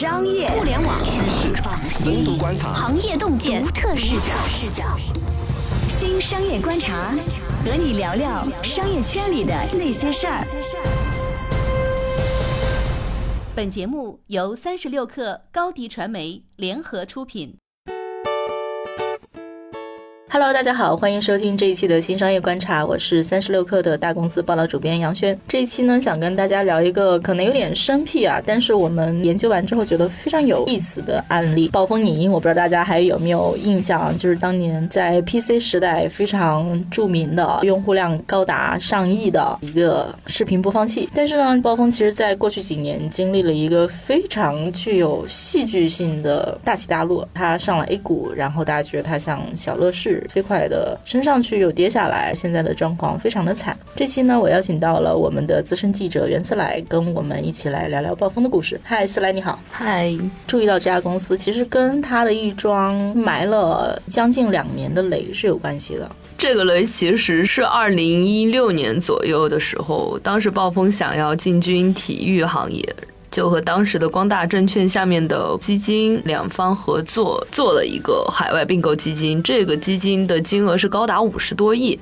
商业、互联网、趋势、深度观察、行业洞见、独特视角。视角。新商业观察，和你聊聊商业圈里的那些事儿。本节目由三十六克高低传媒联合出品。Hello，大家好，欢迎收听这一期的新商业观察，我是三十六氪的大公司报道主编杨轩。这一期呢，想跟大家聊一个可能有点生僻啊，但是我们研究完之后觉得非常有意思的案例——暴风影音。我不知道大家还有没有印象，就是当年在 PC 时代非常著名的、用户量高达上亿的一个视频播放器。但是呢，暴风其实在过去几年经历了一个非常具有戏剧性的大起大落。它上了 A 股，然后大家觉得它像小乐视。飞快的升上去又跌下来，现在的状况非常的惨。这期呢，我邀请到了我们的资深记者袁思来，跟我们一起来聊聊暴风的故事。嗨，思来你好。嗨，注意到这家公司其实跟他的一桩埋了将近两年的雷是有关系的。这个雷其实是二零一六年左右的时候，当时暴风想要进军体育行业。就和当时的光大证券下面的基金两方合作，做了一个海外并购基金。这个基金的金额是高达五十多亿。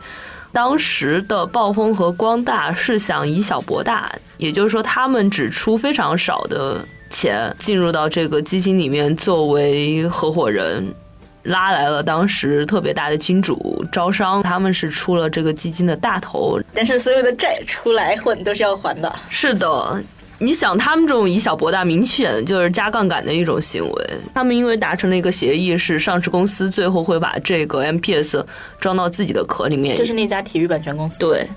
当时的暴风和光大是想以小博大，也就是说，他们只出非常少的钱进入到这个基金里面作为合伙人，拉来了当时特别大的金主招商，他们是出了这个基金的大头。但是所有的债出来混都是要还的。是的。你想，他们这种以小博大，明显就是加杠杆的一种行为。他们因为达成了一个协议，是上市公司最后会把这个 MPS 装到自己的壳里面。就是那家体育版权公司。对。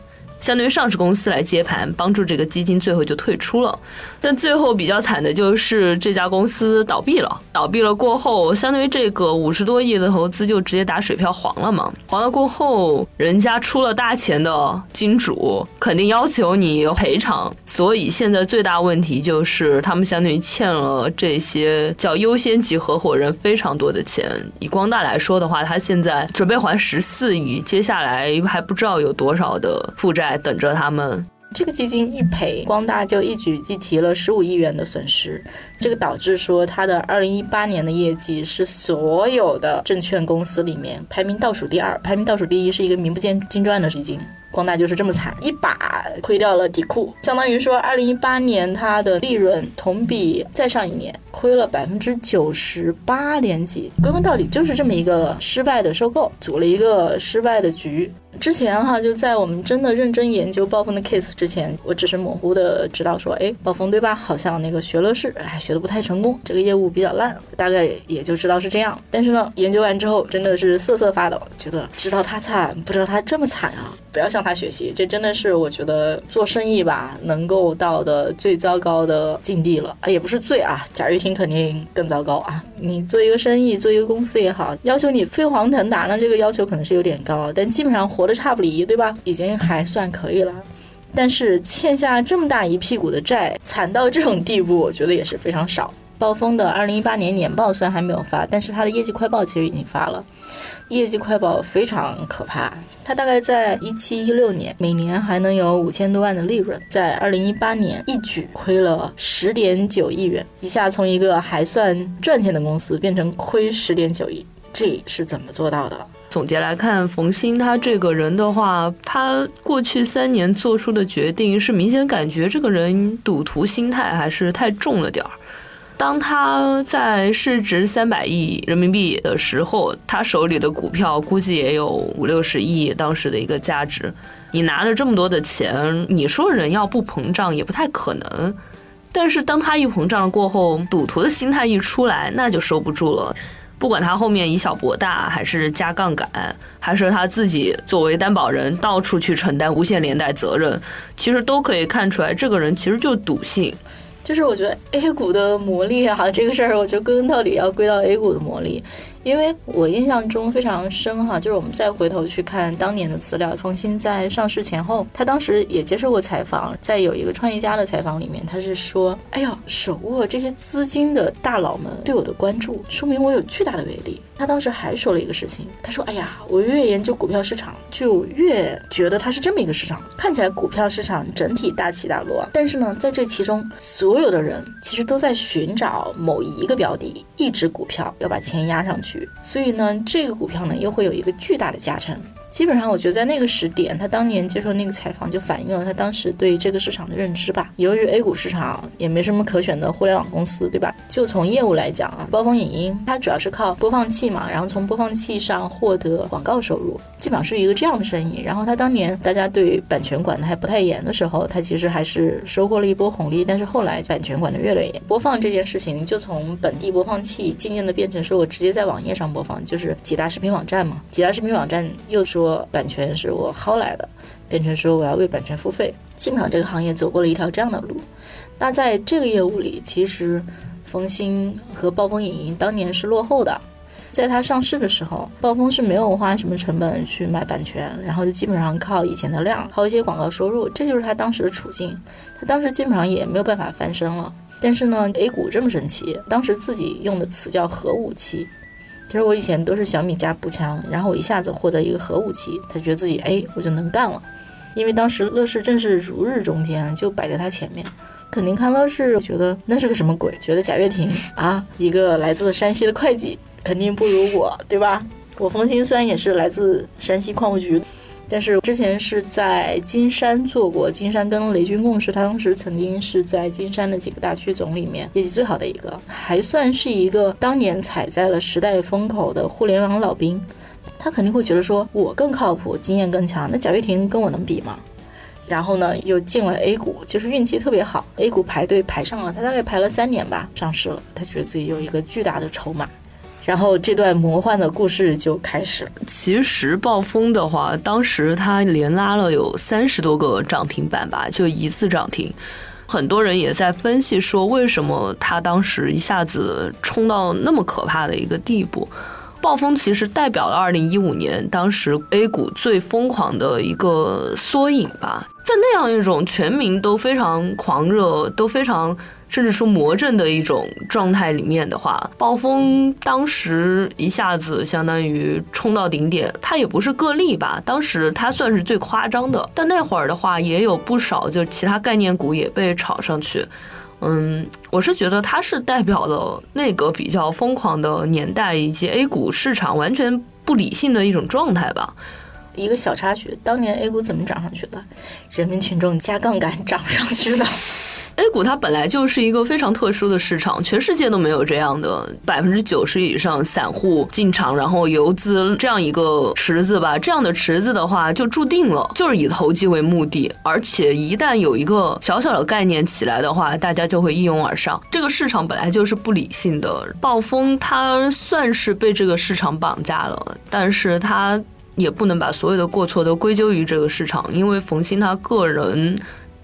相当于上市公司来接盘，帮助这个基金最后就退出了。但最后比较惨的就是这家公司倒闭了。倒闭了过后，相当于这个五十多亿的投资就直接打水漂黄了嘛？黄了过后，人家出了大钱的金主肯定要求你赔偿。所以现在最大问题就是他们相当于欠了这些叫优先级合伙人非常多的钱。以光大来说的话，他现在准备还十四亿，接下来还不知道有多少的负债。等着他们。这个基金一赔，光大就一举计提了十五亿元的损失。这个导致说，他的二零一八年的业绩是所有的证券公司里面排名倒数第二，排名倒数第一是一个名不见经传的基金。光大就是这么惨，一把亏掉了底库，相当于说，二零一八年它的利润同比再上一年亏了百分之九十八点几。归根到底就是这么一个失败的收购，组了一个失败的局。之前哈就在我们真的认真研究暴风的 case 之前，我只是模糊的知道说，哎，暴风对吧？好像那个学乐视，哎，学的不太成功，这个业务比较烂，大概也就知道是这样。但是呢，研究完之后真的是瑟瑟发抖，觉得知道他惨，不知道他这么惨啊！不要向他学习，这真的是我觉得做生意吧能够到的最糟糕的境地了啊，也不是最啊，贾跃亭肯定更糟糕啊。你做一个生意，做一个公司也好，要求你飞黄腾达，那这个要求可能是有点高，但基本上活得差不离，对吧？已经还算可以了。但是欠下这么大一屁股的债，惨到这种地步，我觉得也是非常少。暴风的二零一八年年报虽然还没有发，但是它的业绩快报其实已经发了。业绩快报非常可怕，它大概在一七一六年每年还能有五千多万的利润，在二零一八年一举亏了十点九亿元，一下从一个还算赚钱的公司变成亏十点九亿，这是怎么做到的？总结来看，冯鑫他这个人的话，他过去三年做出的决定是明显感觉这个人赌徒心态还是太重了点儿。当他在市值三百亿人民币的时候，他手里的股票估计也有五六十亿当时的一个价值。你拿着这么多的钱，你说人要不膨胀也不太可能。但是当他一膨胀过后，赌徒的心态一出来，那就收不住了。不管他后面以小博大，还是加杠杆，还是他自己作为担保人到处去承担无限连带责任，其实都可以看出来，这个人其实就赌性。就是我觉得 A 股的魔力啊，这个事儿，我觉得归根到底要归到 A 股的魔力。因为我印象中非常深哈，就是我们再回头去看当年的资料，冯鑫在上市前后，他当时也接受过采访，在有一个创业家的采访里面，他是说：“哎呀，手握这些资金的大佬们对我的关注，说明我有巨大的威力。”他当时还说了一个事情，他说：“哎呀，我越研究股票市场，就越觉得它是这么一个市场，看起来股票市场整体大起大落，但是呢，在这其中，所有的人其实都在寻找某一个标的，一只股票要把钱压上去，所以呢，这个股票呢又会有一个巨大的加成。”基本上，我觉得在那个时点，他当年接受那个采访，就反映了他当时对这个市场的认知吧。由于 A 股市场也没什么可选的互联网公司，对吧？就从业务来讲啊，暴风影音它主要是靠播放器嘛，然后从播放器上获得广告收入，基本上是一个这样的生意。然后他当年大家对版权管的还不太严的时候，他其实还是收获了一波红利。但是后来版权管的越来越严，播放这件事情就从本地播放器渐渐的变成说我直接在网页上播放，就是几大视频网站嘛。几大视频网站又说。说版权是我薅来的，变成说我要为版权付费，基本上这个行业走过了一条这样的路。那在这个业务里，其实冯鑫和暴风影音当年是落后的。在它上市的时候，暴风是没有花什么成本去买版权，然后就基本上靠以前的量，靠一些广告收入，这就是他当时的处境。他当时基本上也没有办法翻身了。但是呢，A 股这么神奇，当时自己用的词叫核武器。其实我以前都是小米加步枪，然后我一下子获得一个核武器，他觉得自己哎我就能干了，因为当时乐视正是如日中天，就摆在他前面，肯定看乐视觉得那是个什么鬼，觉得贾跃亭啊一个来自山西的会计肯定不如我，对吧？我冯鑫虽然也是来自山西矿务局。但是之前是在金山做过，金山跟雷军共事，他当时曾经是在金山的几个大区总里面业绩最好的一个，还算是一个当年踩在了时代风口的互联网老兵，他肯定会觉得说我更靠谱，经验更强，那贾跃亭跟我能比吗？然后呢，又进了 A 股，就是运气特别好，A 股排队排上了，他大概排了三年吧，上市了，他觉得自己有一个巨大的筹码。然后这段魔幻的故事就开始了。其实暴风的话，当时它连拉了有三十多个涨停板吧，就一次涨停。很多人也在分析说，为什么它当时一下子冲到那么可怕的一个地步？暴风其实代表了二零一五年当时 A 股最疯狂的一个缩影吧。在那样一种全民都非常狂热，都非常。甚至说魔怔的一种状态里面的话，暴风当时一下子相当于冲到顶点，它也不是个例吧？当时它算是最夸张的，但那会儿的话也有不少，就其他概念股也被炒上去。嗯，我是觉得它是代表了那个比较疯狂的年代，以及 A 股市场完全不理性的一种状态吧。一个小插曲，当年 A 股怎么涨上去的？人民群众加杠杆涨上去的。A 股它本来就是一个非常特殊的市场，全世界都没有这样的百分之九十以上散户进场，然后游资这样一个池子吧。这样的池子的话，就注定了就是以投机为目的，而且一旦有一个小小的概念起来的话，大家就会一拥而上。这个市场本来就是不理性的，暴风它算是被这个市场绑架了，但是它也不能把所有的过错都归咎于这个市场，因为冯鑫他个人。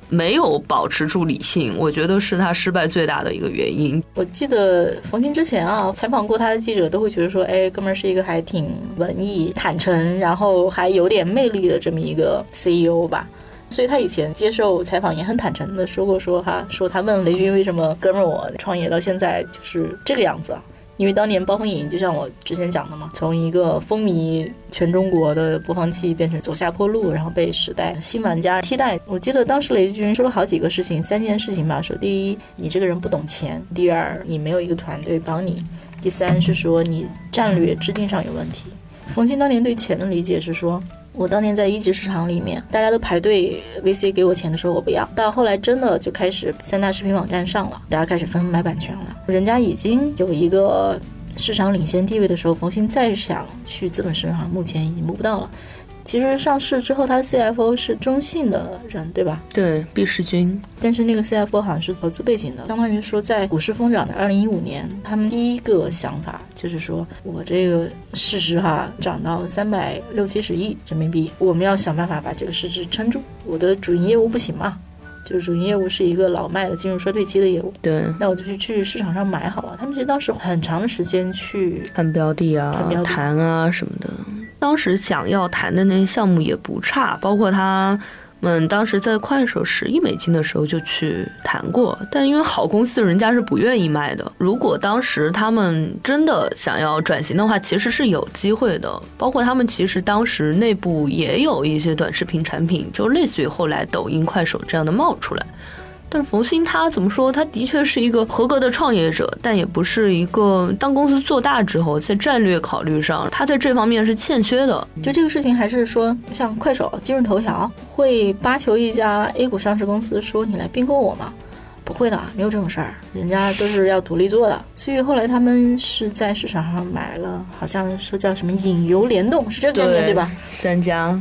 没有保持住理性，我觉得是他失败最大的一个原因。我记得冯鑫之前啊，采访过他的记者都会觉得说，哎，哥们儿是一个还挺文艺、坦诚，然后还有点魅力的这么一个 CEO 吧。所以他以前接受采访也很坦诚的说过，说哈，说他问雷军为什么哥们儿我创业到现在就是这个样子啊。因为当年暴风影音就像我之前讲的嘛，从一个风靡全中国的播放器变成走下坡路，然后被时代新玩家替代。我记得当时雷军说了好几个事情，三件事情吧，说第一，你这个人不懂钱；第二，你没有一个团队帮你；第三是说你战略制定上有问题。冯鑫当年对钱的理解是说。我当年在一级市场里面，大家都排队 VC 给我钱的时候，我不要。到后来真的就开始三大视频网站上了，大家开始纷纷买版权了。人家已经有一个市场领先地位的时候，冯鑫再想去资本市场，目前已经摸不到了。其实上市之后，他的 CFO 是中信的人，对吧？对，毕世军。但是那个 CFO 好像是投资背景的，相当于说在股市疯涨的二零一五年，他们第一个想法就是说，我这个市值哈涨到三百六七十亿人民币，我们要想办法把这个市值撑住。我的主营业务不行嘛，就是主营业务是一个老迈的进入衰退期的业务，对，那我就去去市场上买好了。他们其实当时很长的时间去看标的啊、谈啊什么的，当时想要谈的那些项目也不差，包括他。们当时在快手十亿美金的时候就去谈过，但因为好公司人家是不愿意卖的。如果当时他们真的想要转型的话，其实是有机会的。包括他们其实当时内部也有一些短视频产品，就类似于后来抖音、快手这样的冒出来。但是冯鑫他怎么说？他的确是一个合格的创业者，但也不是一个当公司做大之后，在战略考虑上，他在这方面是欠缺的。就这个事情，还是说像快手、今日头条会巴求一家 A 股上市公司说你来并购我吗？不会的，没有这种事儿，人家都是要独立做的。所以后来他们是在市场上买了，好像说叫什么引游联动，是这个概念对吧？三家。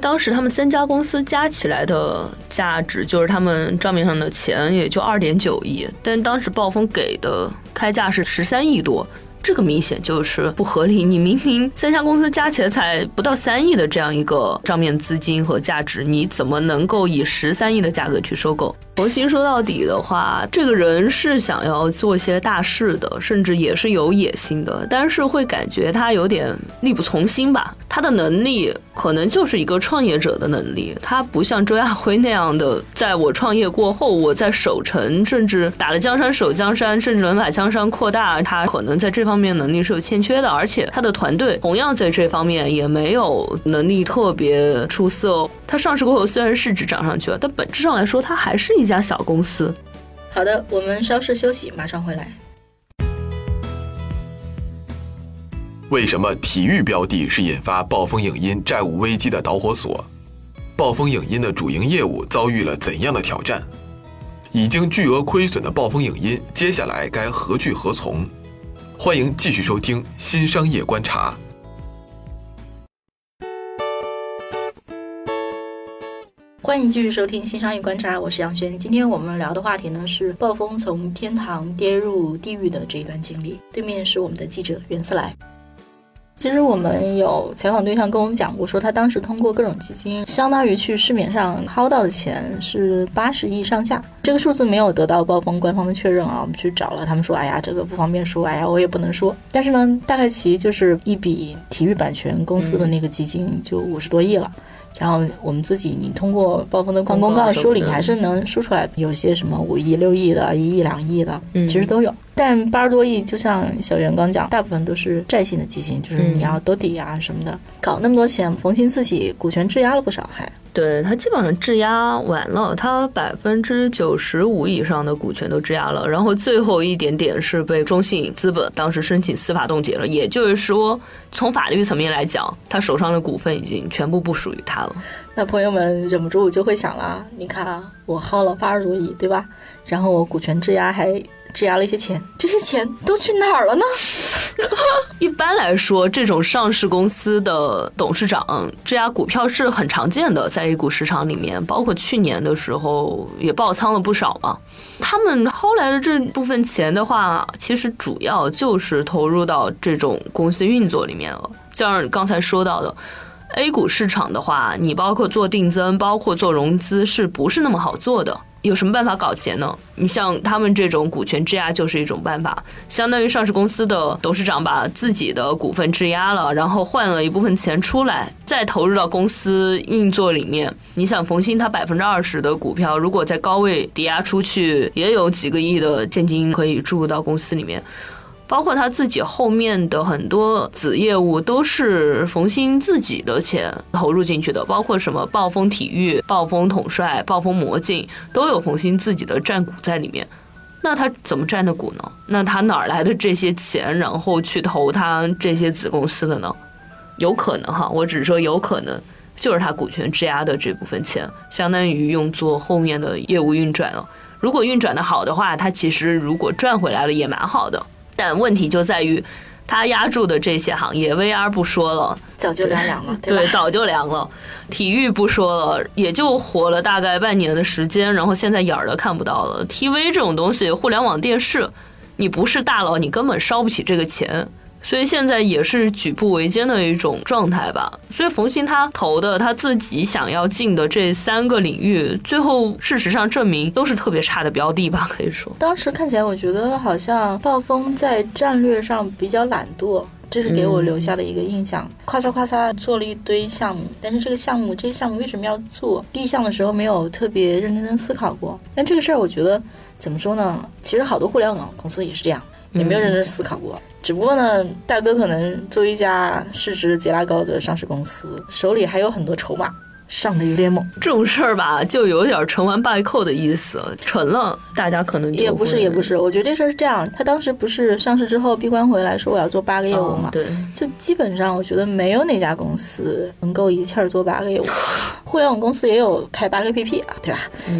当时他们三家公司加起来的价值，就是他们账面上的钱也就二点九亿，但当时暴风给的开价是十三亿多。这个明显就是不合理。你明明三家公司加起来才不到三亿的这样一个账面资金和价值，你怎么能够以十三亿的价格去收购？冯鑫说到底的话，这个人是想要做些大事的，甚至也是有野心的，但是会感觉他有点力不从心吧。他的能力可能就是一个创业者的能力，他不像周亚辉那样的，在我创业过后，我在守城，甚至打了江山守江山，甚至能把江山扩大。他可能在这方方面能力是有欠缺的，而且他的团队同样在这方面也没有能力特别出色哦。他上市过后虽然市值涨上去了，但本质上来说，他还是一家小公司。好的，我们稍事休息，马上回来。为什么体育标的是引发暴风影音债务危机的导火索？暴风影音的主营业务遭遇了怎样的挑战？已经巨额亏损的暴风影音，接下来该何去何从？欢迎继续收听《新商业观察》。欢迎继续收听《新商业观察》，我是杨轩。今天我们聊的话题呢是暴风从天堂跌入地狱的这一段经历。对面是我们的记者袁思来。其实我们有采访对象跟我们讲过，说他当时通过各种基金，相当于去市面上薅到的钱是八十亿上下。这个数字没有得到暴风官方的确认啊，我们去找了，他们说，哎呀，这个不方便说，哎呀，我也不能说。但是呢，大概其就是一笔体育版权公司的那个基金就五十多亿了。然后我们自己，你通过暴风的公告梳理，还是能梳出来，有些什么五亿、六亿的，一亿、两亿的，其实都有。但八十多亿，就像小袁刚讲，大部分都是债性的基金，就是你要兜底啊什么的，搞那么多钱，冯鑫自己股权质押了不少，还。对他基本上质押完了，他百分之九十五以上的股权都质押了，然后最后一点点是被中信资本当时申请司法冻结了。也就是说，从法律层面来讲，他手上的股份已经全部不属于他了。那朋友们忍不住就会想啦，你看啊，我薅了八十多亿，对吧？然后我股权质押还。质押了一些钱，这些钱都去哪儿了呢？一般来说，这种上市公司的董事长质押股票是很常见的，在 A 股市场里面，包括去年的时候也爆仓了不少嘛。他们薅来的这部分钱的话，其实主要就是投入到这种公司运作里面了。就像刚才说到的，A 股市场的话，你包括做定增，包括做融资，是不是那么好做的？有什么办法搞钱呢？你像他们这种股权质押就是一种办法，相当于上市公司的董事长把自己的股份质押了，然后换了一部分钱出来，再投入到公司运作里面。你想，冯鑫他百分之二十的股票，如果在高位抵押出去，也有几个亿的现金可以注入到公司里面。包括他自己后面的很多子业务都是冯鑫自己的钱投入进去的，包括什么暴风体育、暴风统帅、暴风魔镜，都有冯鑫自己的占股在里面。那他怎么占的股呢？那他哪儿来的这些钱，然后去投他这些子公司的呢？有可能哈，我只是说有可能，就是他股权质押的这部分钱，相当于用作后面的业务运转了。如果运转的好的话，他其实如果赚回来了也蛮好的。但问题就在于，他压住的这些行业，VR 不说了，早就凉凉了，对，早就凉了。体育不说了，也就活了大概半年的时间，然后现在眼儿都看不到了。TV 这种东西，互联网电视，你不是大佬，你根本烧不起这个钱。所以现在也是举步维艰的一种状态吧。所以冯鑫他投的他自己想要进的这三个领域，最后事实上证明都是特别差的标的吧，可以说。当时看起来，我觉得好像暴风在战略上比较懒惰。这是给我留下的一个印象，夸嚓夸嚓做了一堆项目，但是这个项目这些项目为什么要做？立项的时候没有特别认真思考过。但这个事儿，我觉得怎么说呢？其实好多互联网公司也是这样，也没有认真思考过。只不过呢，大哥可能作为一家市值极拉高的上市公司，手里还有很多筹码。上的有点猛，这种事儿吧，就有点成完败寇的意思。成了，大家可能也不是，也不是。我觉得这事儿是这样，他当时不是上市之后闭关回来说我要做八个业务嘛？对，就基本上我觉得没有哪家公司能够一气儿做八个业务。互联网公司也有开八个 APP 啊，对吧？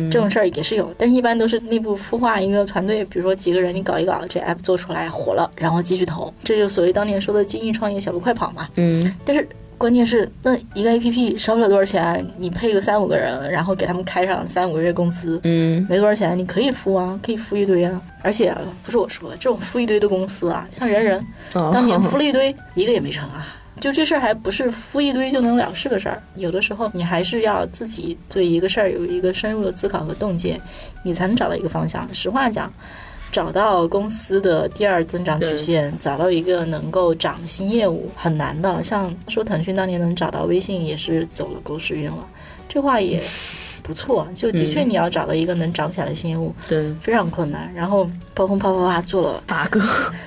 这种事儿也是有，但是一般都是内部孵化一个团队，比如说几个人，你搞一搞，这 app 做出来火了，然后继续投，这就所谓当年说的精益创业，小步快跑嘛。嗯，但是。关键是那一个 A P P 烧不了多少钱，你配个三五个人，然后给他们开上三五个月工资，嗯，没多少钱，你可以付啊，可以付一堆啊。而且不是我说，这种付一堆的公司啊，像人人，当年 付了一堆，一个也没成啊。就这事儿还不是付一堆就能了事的事儿，有的时候你还是要自己对一个事儿有一个深入的思考和洞见，你才能找到一个方向。实话讲。找到公司的第二增长曲线，找到一个能够涨新业务很难的。像说腾讯当年能找到微信，也是走了狗屎运了。这话也不错，就的确你要找到一个能涨起来的新业务，对，非常困难。然后暴风啪啪啪做了八个，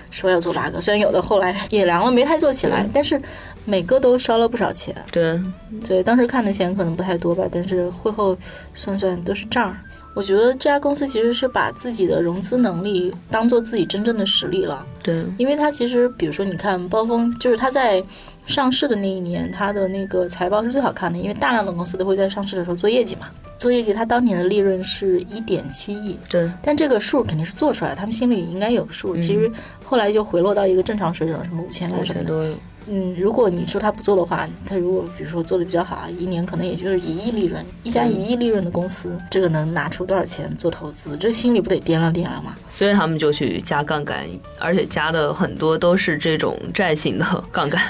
说要做八个，虽然有的后来也凉了，没太做起来，但是每个都烧了不少钱。对，对，当时看的钱可能不太多吧，但是会后算算都是账。我觉得这家公司其实是把自己的融资能力当做自己真正的实力了。对，因为它其实，比如说，你看暴风，就是他在上市的那一年，它的那个财报是最好看的，因为大量的公司都会在上市的时候做业绩嘛。做业绩，它当年的利润是一点七亿。对，但这个数肯定是做出来的，他们心里应该有数。其实后来就回落到一个正常水准，什么五千万什么的。嗯，如果你说他不做的话，他如果比如说做的比较好，一年可能也就是一亿利润。一家一亿利润的公司，这个能拿出多少钱做投资？这心里不得掂量掂量吗？所以他们就去加杠杆，而且加的很多都是这种债型的 杠杆。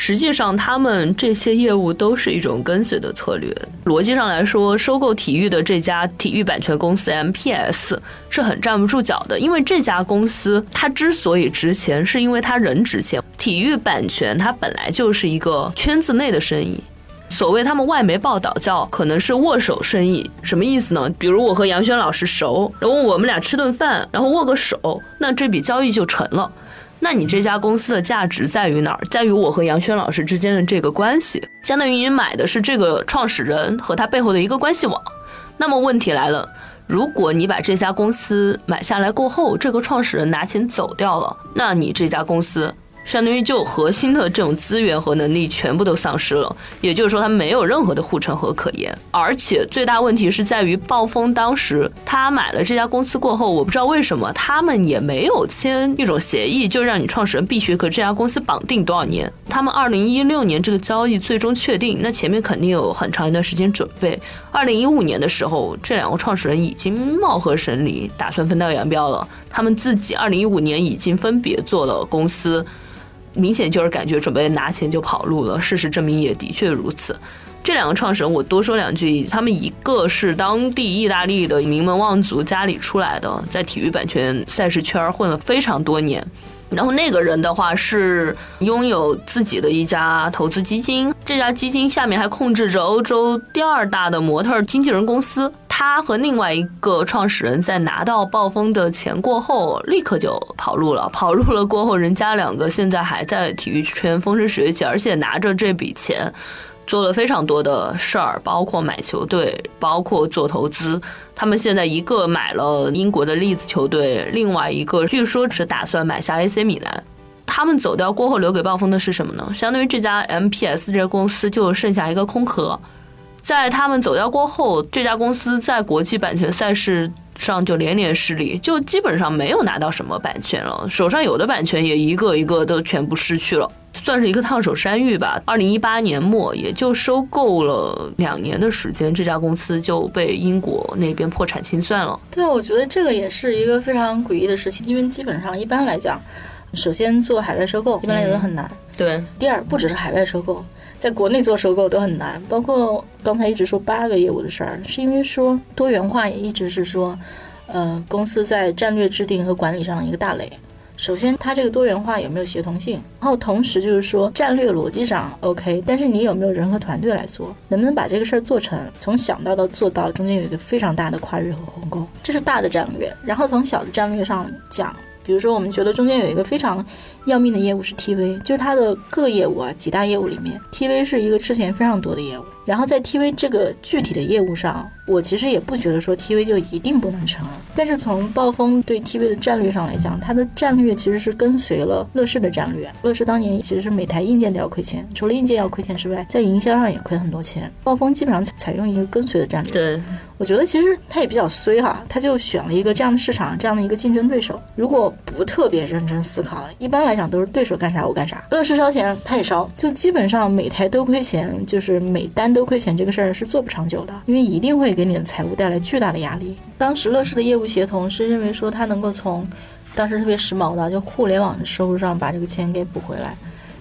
实际上，他们这些业务都是一种跟随的策略。逻辑上来说，收购体育的这家体育版权公司 MPS 是很站不住脚的，因为这家公司它之所以值钱，是因为它人值钱。体育版权它本来就是一个圈子内的生意，所谓他们外媒报道叫可能是握手生意，什么意思呢？比如我和杨轩老师熟，然后我们俩吃顿饭，然后握个手，那这笔交易就成了。那你这家公司的价值在于哪儿？在于我和杨轩老师之间的这个关系，相当于你买的是这个创始人和他背后的一个关系网。那么问题来了，如果你把这家公司买下来过后，这个创始人拿钱走掉了，那你这家公司。相当于就核心的这种资源和能力全部都丧失了，也就是说，它没有任何的护城河可言。而且最大问题是在于，暴风当时他买了这家公司过后，我不知道为什么他们也没有签一种协议，就让你创始人必须和这家公司绑定多少年。他们二零一六年这个交易最终确定，那前面肯定有很长一段时间准备。二零一五年的时候，这两个创始人已经貌合神离，打算分道扬镳了。他们自己二零一五年已经分别做了公司。明显就是感觉准备拿钱就跑路了。事实证明也的确如此。这两个创始人，我多说两句。他们一个是当地意大利的名门望族家里出来的，在体育版权赛事圈混了非常多年。然后那个人的话是拥有自己的一家投资基金，这家基金下面还控制着欧洲第二大的模特经纪人公司。他和另外一个创始人在拿到暴风的钱过后，立刻就跑路了。跑路了过后，人家两个现在还在体育圈风生水起，而且拿着这笔钱做了非常多的事儿，包括买球队，包括做投资。他们现在一个买了英国的利兹球队，另外一个据说是打算买下 AC 米兰。他们走掉过后，留给暴风的是什么呢？相当于这家 MPS 这公司就剩下一个空壳。在他们走掉过后，这家公司在国际版权赛事上就连连失利，就基本上没有拿到什么版权了。手上有的版权也一个一个都全部失去了，算是一个烫手山芋吧。二零一八年末，也就收购了两年的时间，这家公司就被英国那边破产清算了。对，我觉得这个也是一个非常诡异的事情，因为基本上一般来讲。首先做海外收购，一般来讲都很难。对，第二，不只是海外收购，在国内做收购都很难。包括刚才一直说八个业务的事儿，是因为说多元化也一直是说，呃，公司在战略制定和管理上的一个大雷。首先，它这个多元化有没有协同性？然后同时就是说，战略逻辑上 OK，但是你有没有人和团队来做？能不能把这个事儿做成？从想到到做到，中间有一个非常大的跨越和鸿沟，这是大的战略。然后从小的战略上讲，比如说我们觉得中间有一个非常要命的业务是 TV，就是它的各业务啊，几大业务里面，TV 是一个之前非常多的业务。然后在 TV 这个具体的业务上，我其实也不觉得说 TV 就一定不能成。但是从暴风对 TV 的战略上来讲，它的战略其实是跟随了乐视的战略。乐视当年其实是每台硬件都要亏钱，除了硬件要亏钱之外，在营销上也亏很多钱。暴风基本上采用一个跟随的战略。对，我觉得其实他也比较衰哈，他就选了一个这样的市场，这样的一个竞争对手。如果不特别认真思考，一般来讲都是对手干啥我干啥。乐视烧钱他也烧，就基本上每台都亏钱，就是每单多亏钱这个事儿是做不长久的，因为一定会给你的财务带来巨大的压力。当时乐视的业务协同是认为说它能够从当时特别时髦的就互联网的收入上把这个钱给补回来，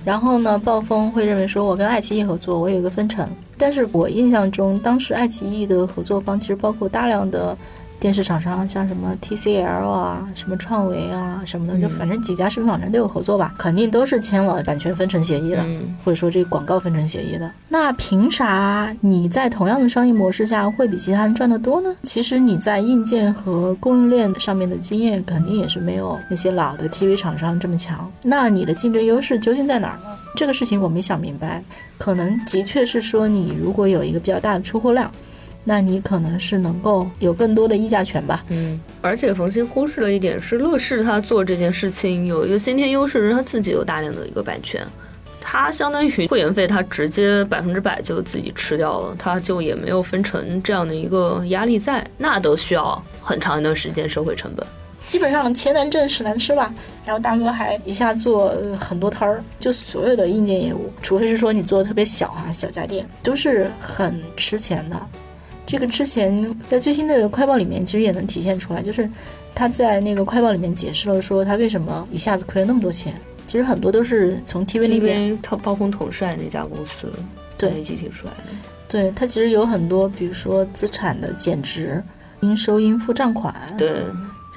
然后呢，暴风会认为说我跟爱奇艺合作，我有一个分成。但是我印象中，当时爱奇艺的合作方其实包括大量的。电视厂商像什么 TCL 啊，什么创维啊什么的，就反正几家视频网站都有合作吧，肯定都是签了版权分成协议的，或者说这个广告分成协议的。那凭啥你在同样的商业模式下会比其他人赚得多呢？其实你在硬件和供应链上面的经验肯定也是没有那些老的 TV 厂商这么强。那你的竞争优势究竟在哪儿呢？这个事情我没想明白。可能的确是说，你如果有一个比较大的出货量。那你可能是能够有更多的议价权吧。嗯，而且冯鑫忽视了一点是，乐视他做这件事情有一个先天优势，是他自己有大量的一个版权，他相当于会员费他直接百分之百就自己吃掉了，他就也没有分成这样的一个压力在，那都需要很长一段时间收回成本。基本上钱难挣，屎难吃吧。然后大哥还一下做很多摊儿，就所有的硬件业务，除非是说你做的特别小啊，小家电，都是很吃钱的。这个之前在最新的快报里面，其实也能体现出来，就是他在那个快报里面解释了说他为什么一下子亏了那么多钱。其实很多都是从 TV 那边，他暴风统帅那家公司对集体出来的。对他其实有很多，比如说资产的减值、应收应付账款，对，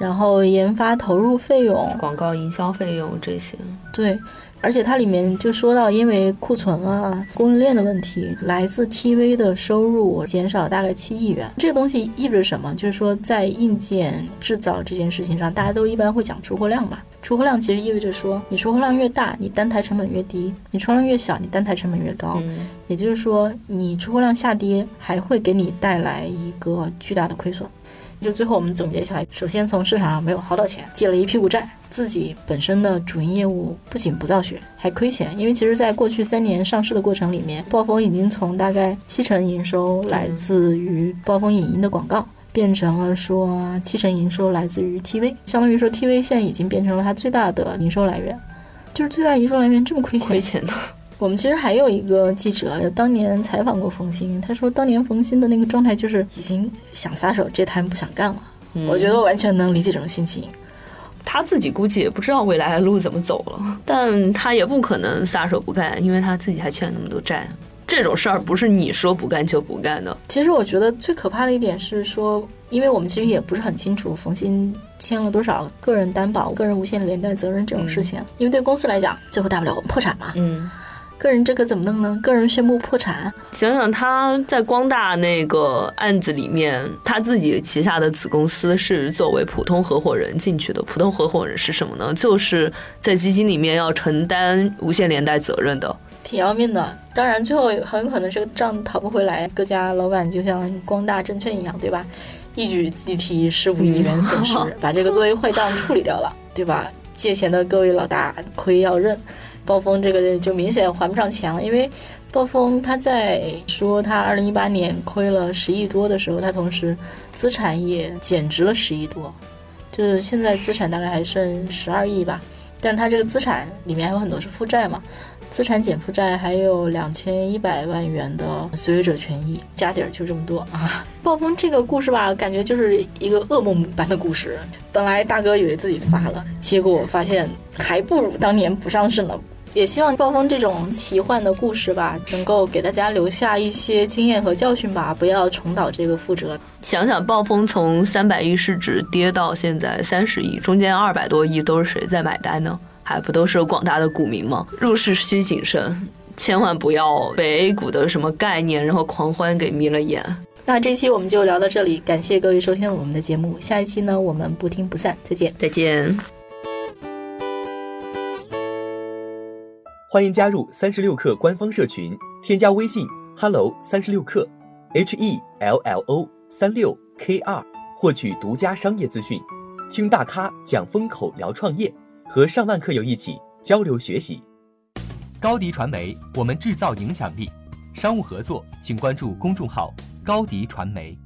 然后研发投入费用、广告营销费用这些，对。而且它里面就说到，因为库存啊、供应链的问题，来自 TV 的收入减少大概七亿元。这个东西意味着什么？就是说，在硬件制造这件事情上，大家都一般会讲出货量嘛。出货量其实意味着说，你出货量越大，你单台成本越低；你出货量越小，你单台成本越高。也就是说，你出货量下跌，还会给你带来一个巨大的亏损。就最后我们总结起来，首先从市场上没有薅到钱，借了一屁股债。自己本身的主营业务不仅不造血，还亏钱。因为其实，在过去三年上市的过程里面，暴风已经从大概七成营收来自于暴风影音的广告，变成了说七成营收来自于 TV，相当于说 TV 现在已经变成了它最大的营收来源。就是最大营收来源这么亏钱？亏钱的。我们其实还有一个记者当年采访过冯鑫，他说当年冯鑫的那个状态就是已经想撒手，这摊不想干了。我觉得完全能理解这种心情。他自己估计也不知道未来的路怎么走了，但他也不可能撒手不干，因为他自己还欠那么多债。这种事儿不是你说不干就不干的。其实我觉得最可怕的一点是说，因为我们其实也不是很清楚冯鑫签了多少个人担保、个人无限连带责任这种事情，因为对公司来讲，最后大不了我们破产嘛。嗯。个人这个怎么弄呢？个人宣布破产。想想他在光大那个案子里面，他自己旗下的子公司是作为普通合伙人进去的。普通合伙人是什么呢？就是在基金里面要承担无限连带责任的。挺要命的。当然，最后很可能这个账讨不回来。各家老板就像光大证券一样，对吧？一举计提十五亿元损失，把这个作为坏账处理掉了，对吧？借钱的各位老大亏要认。暴风这个就明显还不上钱了，因为暴风他在说他二零一八年亏了十亿多的时候，他同时资产也减值了十亿多，就是现在资产大概还剩十二亿吧。但是他这个资产里面还有很多是负债嘛，资产减负债还有两千一百万元的随业者权益，家底儿就这么多啊。暴风这个故事吧，感觉就是一个噩梦般的故事。本来大哥以为自己发了，结果发现还不如当年不上市呢。也希望暴风这种奇幻的故事吧，能够给大家留下一些经验和教训吧，不要重蹈这个覆辙。想想暴风从三百亿市值跌到现在三十亿，中间二百多亿都是谁在买单呢？还不都是广大的股民吗？入市需谨慎，千万不要被 A 股的什么概念然后狂欢给迷了眼。那这期我们就聊到这里，感谢各位收听我们的节目，下一期呢我们不听不散，再见，再见。欢迎加入三十六氪官方社群，添加微信 hello 三十六氪，h e l l o 三六 k 二，获取独家商业资讯，听大咖讲风口，聊创业，和上万课友一起交流学习。高迪传媒，我们制造影响力。商务合作，请关注公众号高迪传媒。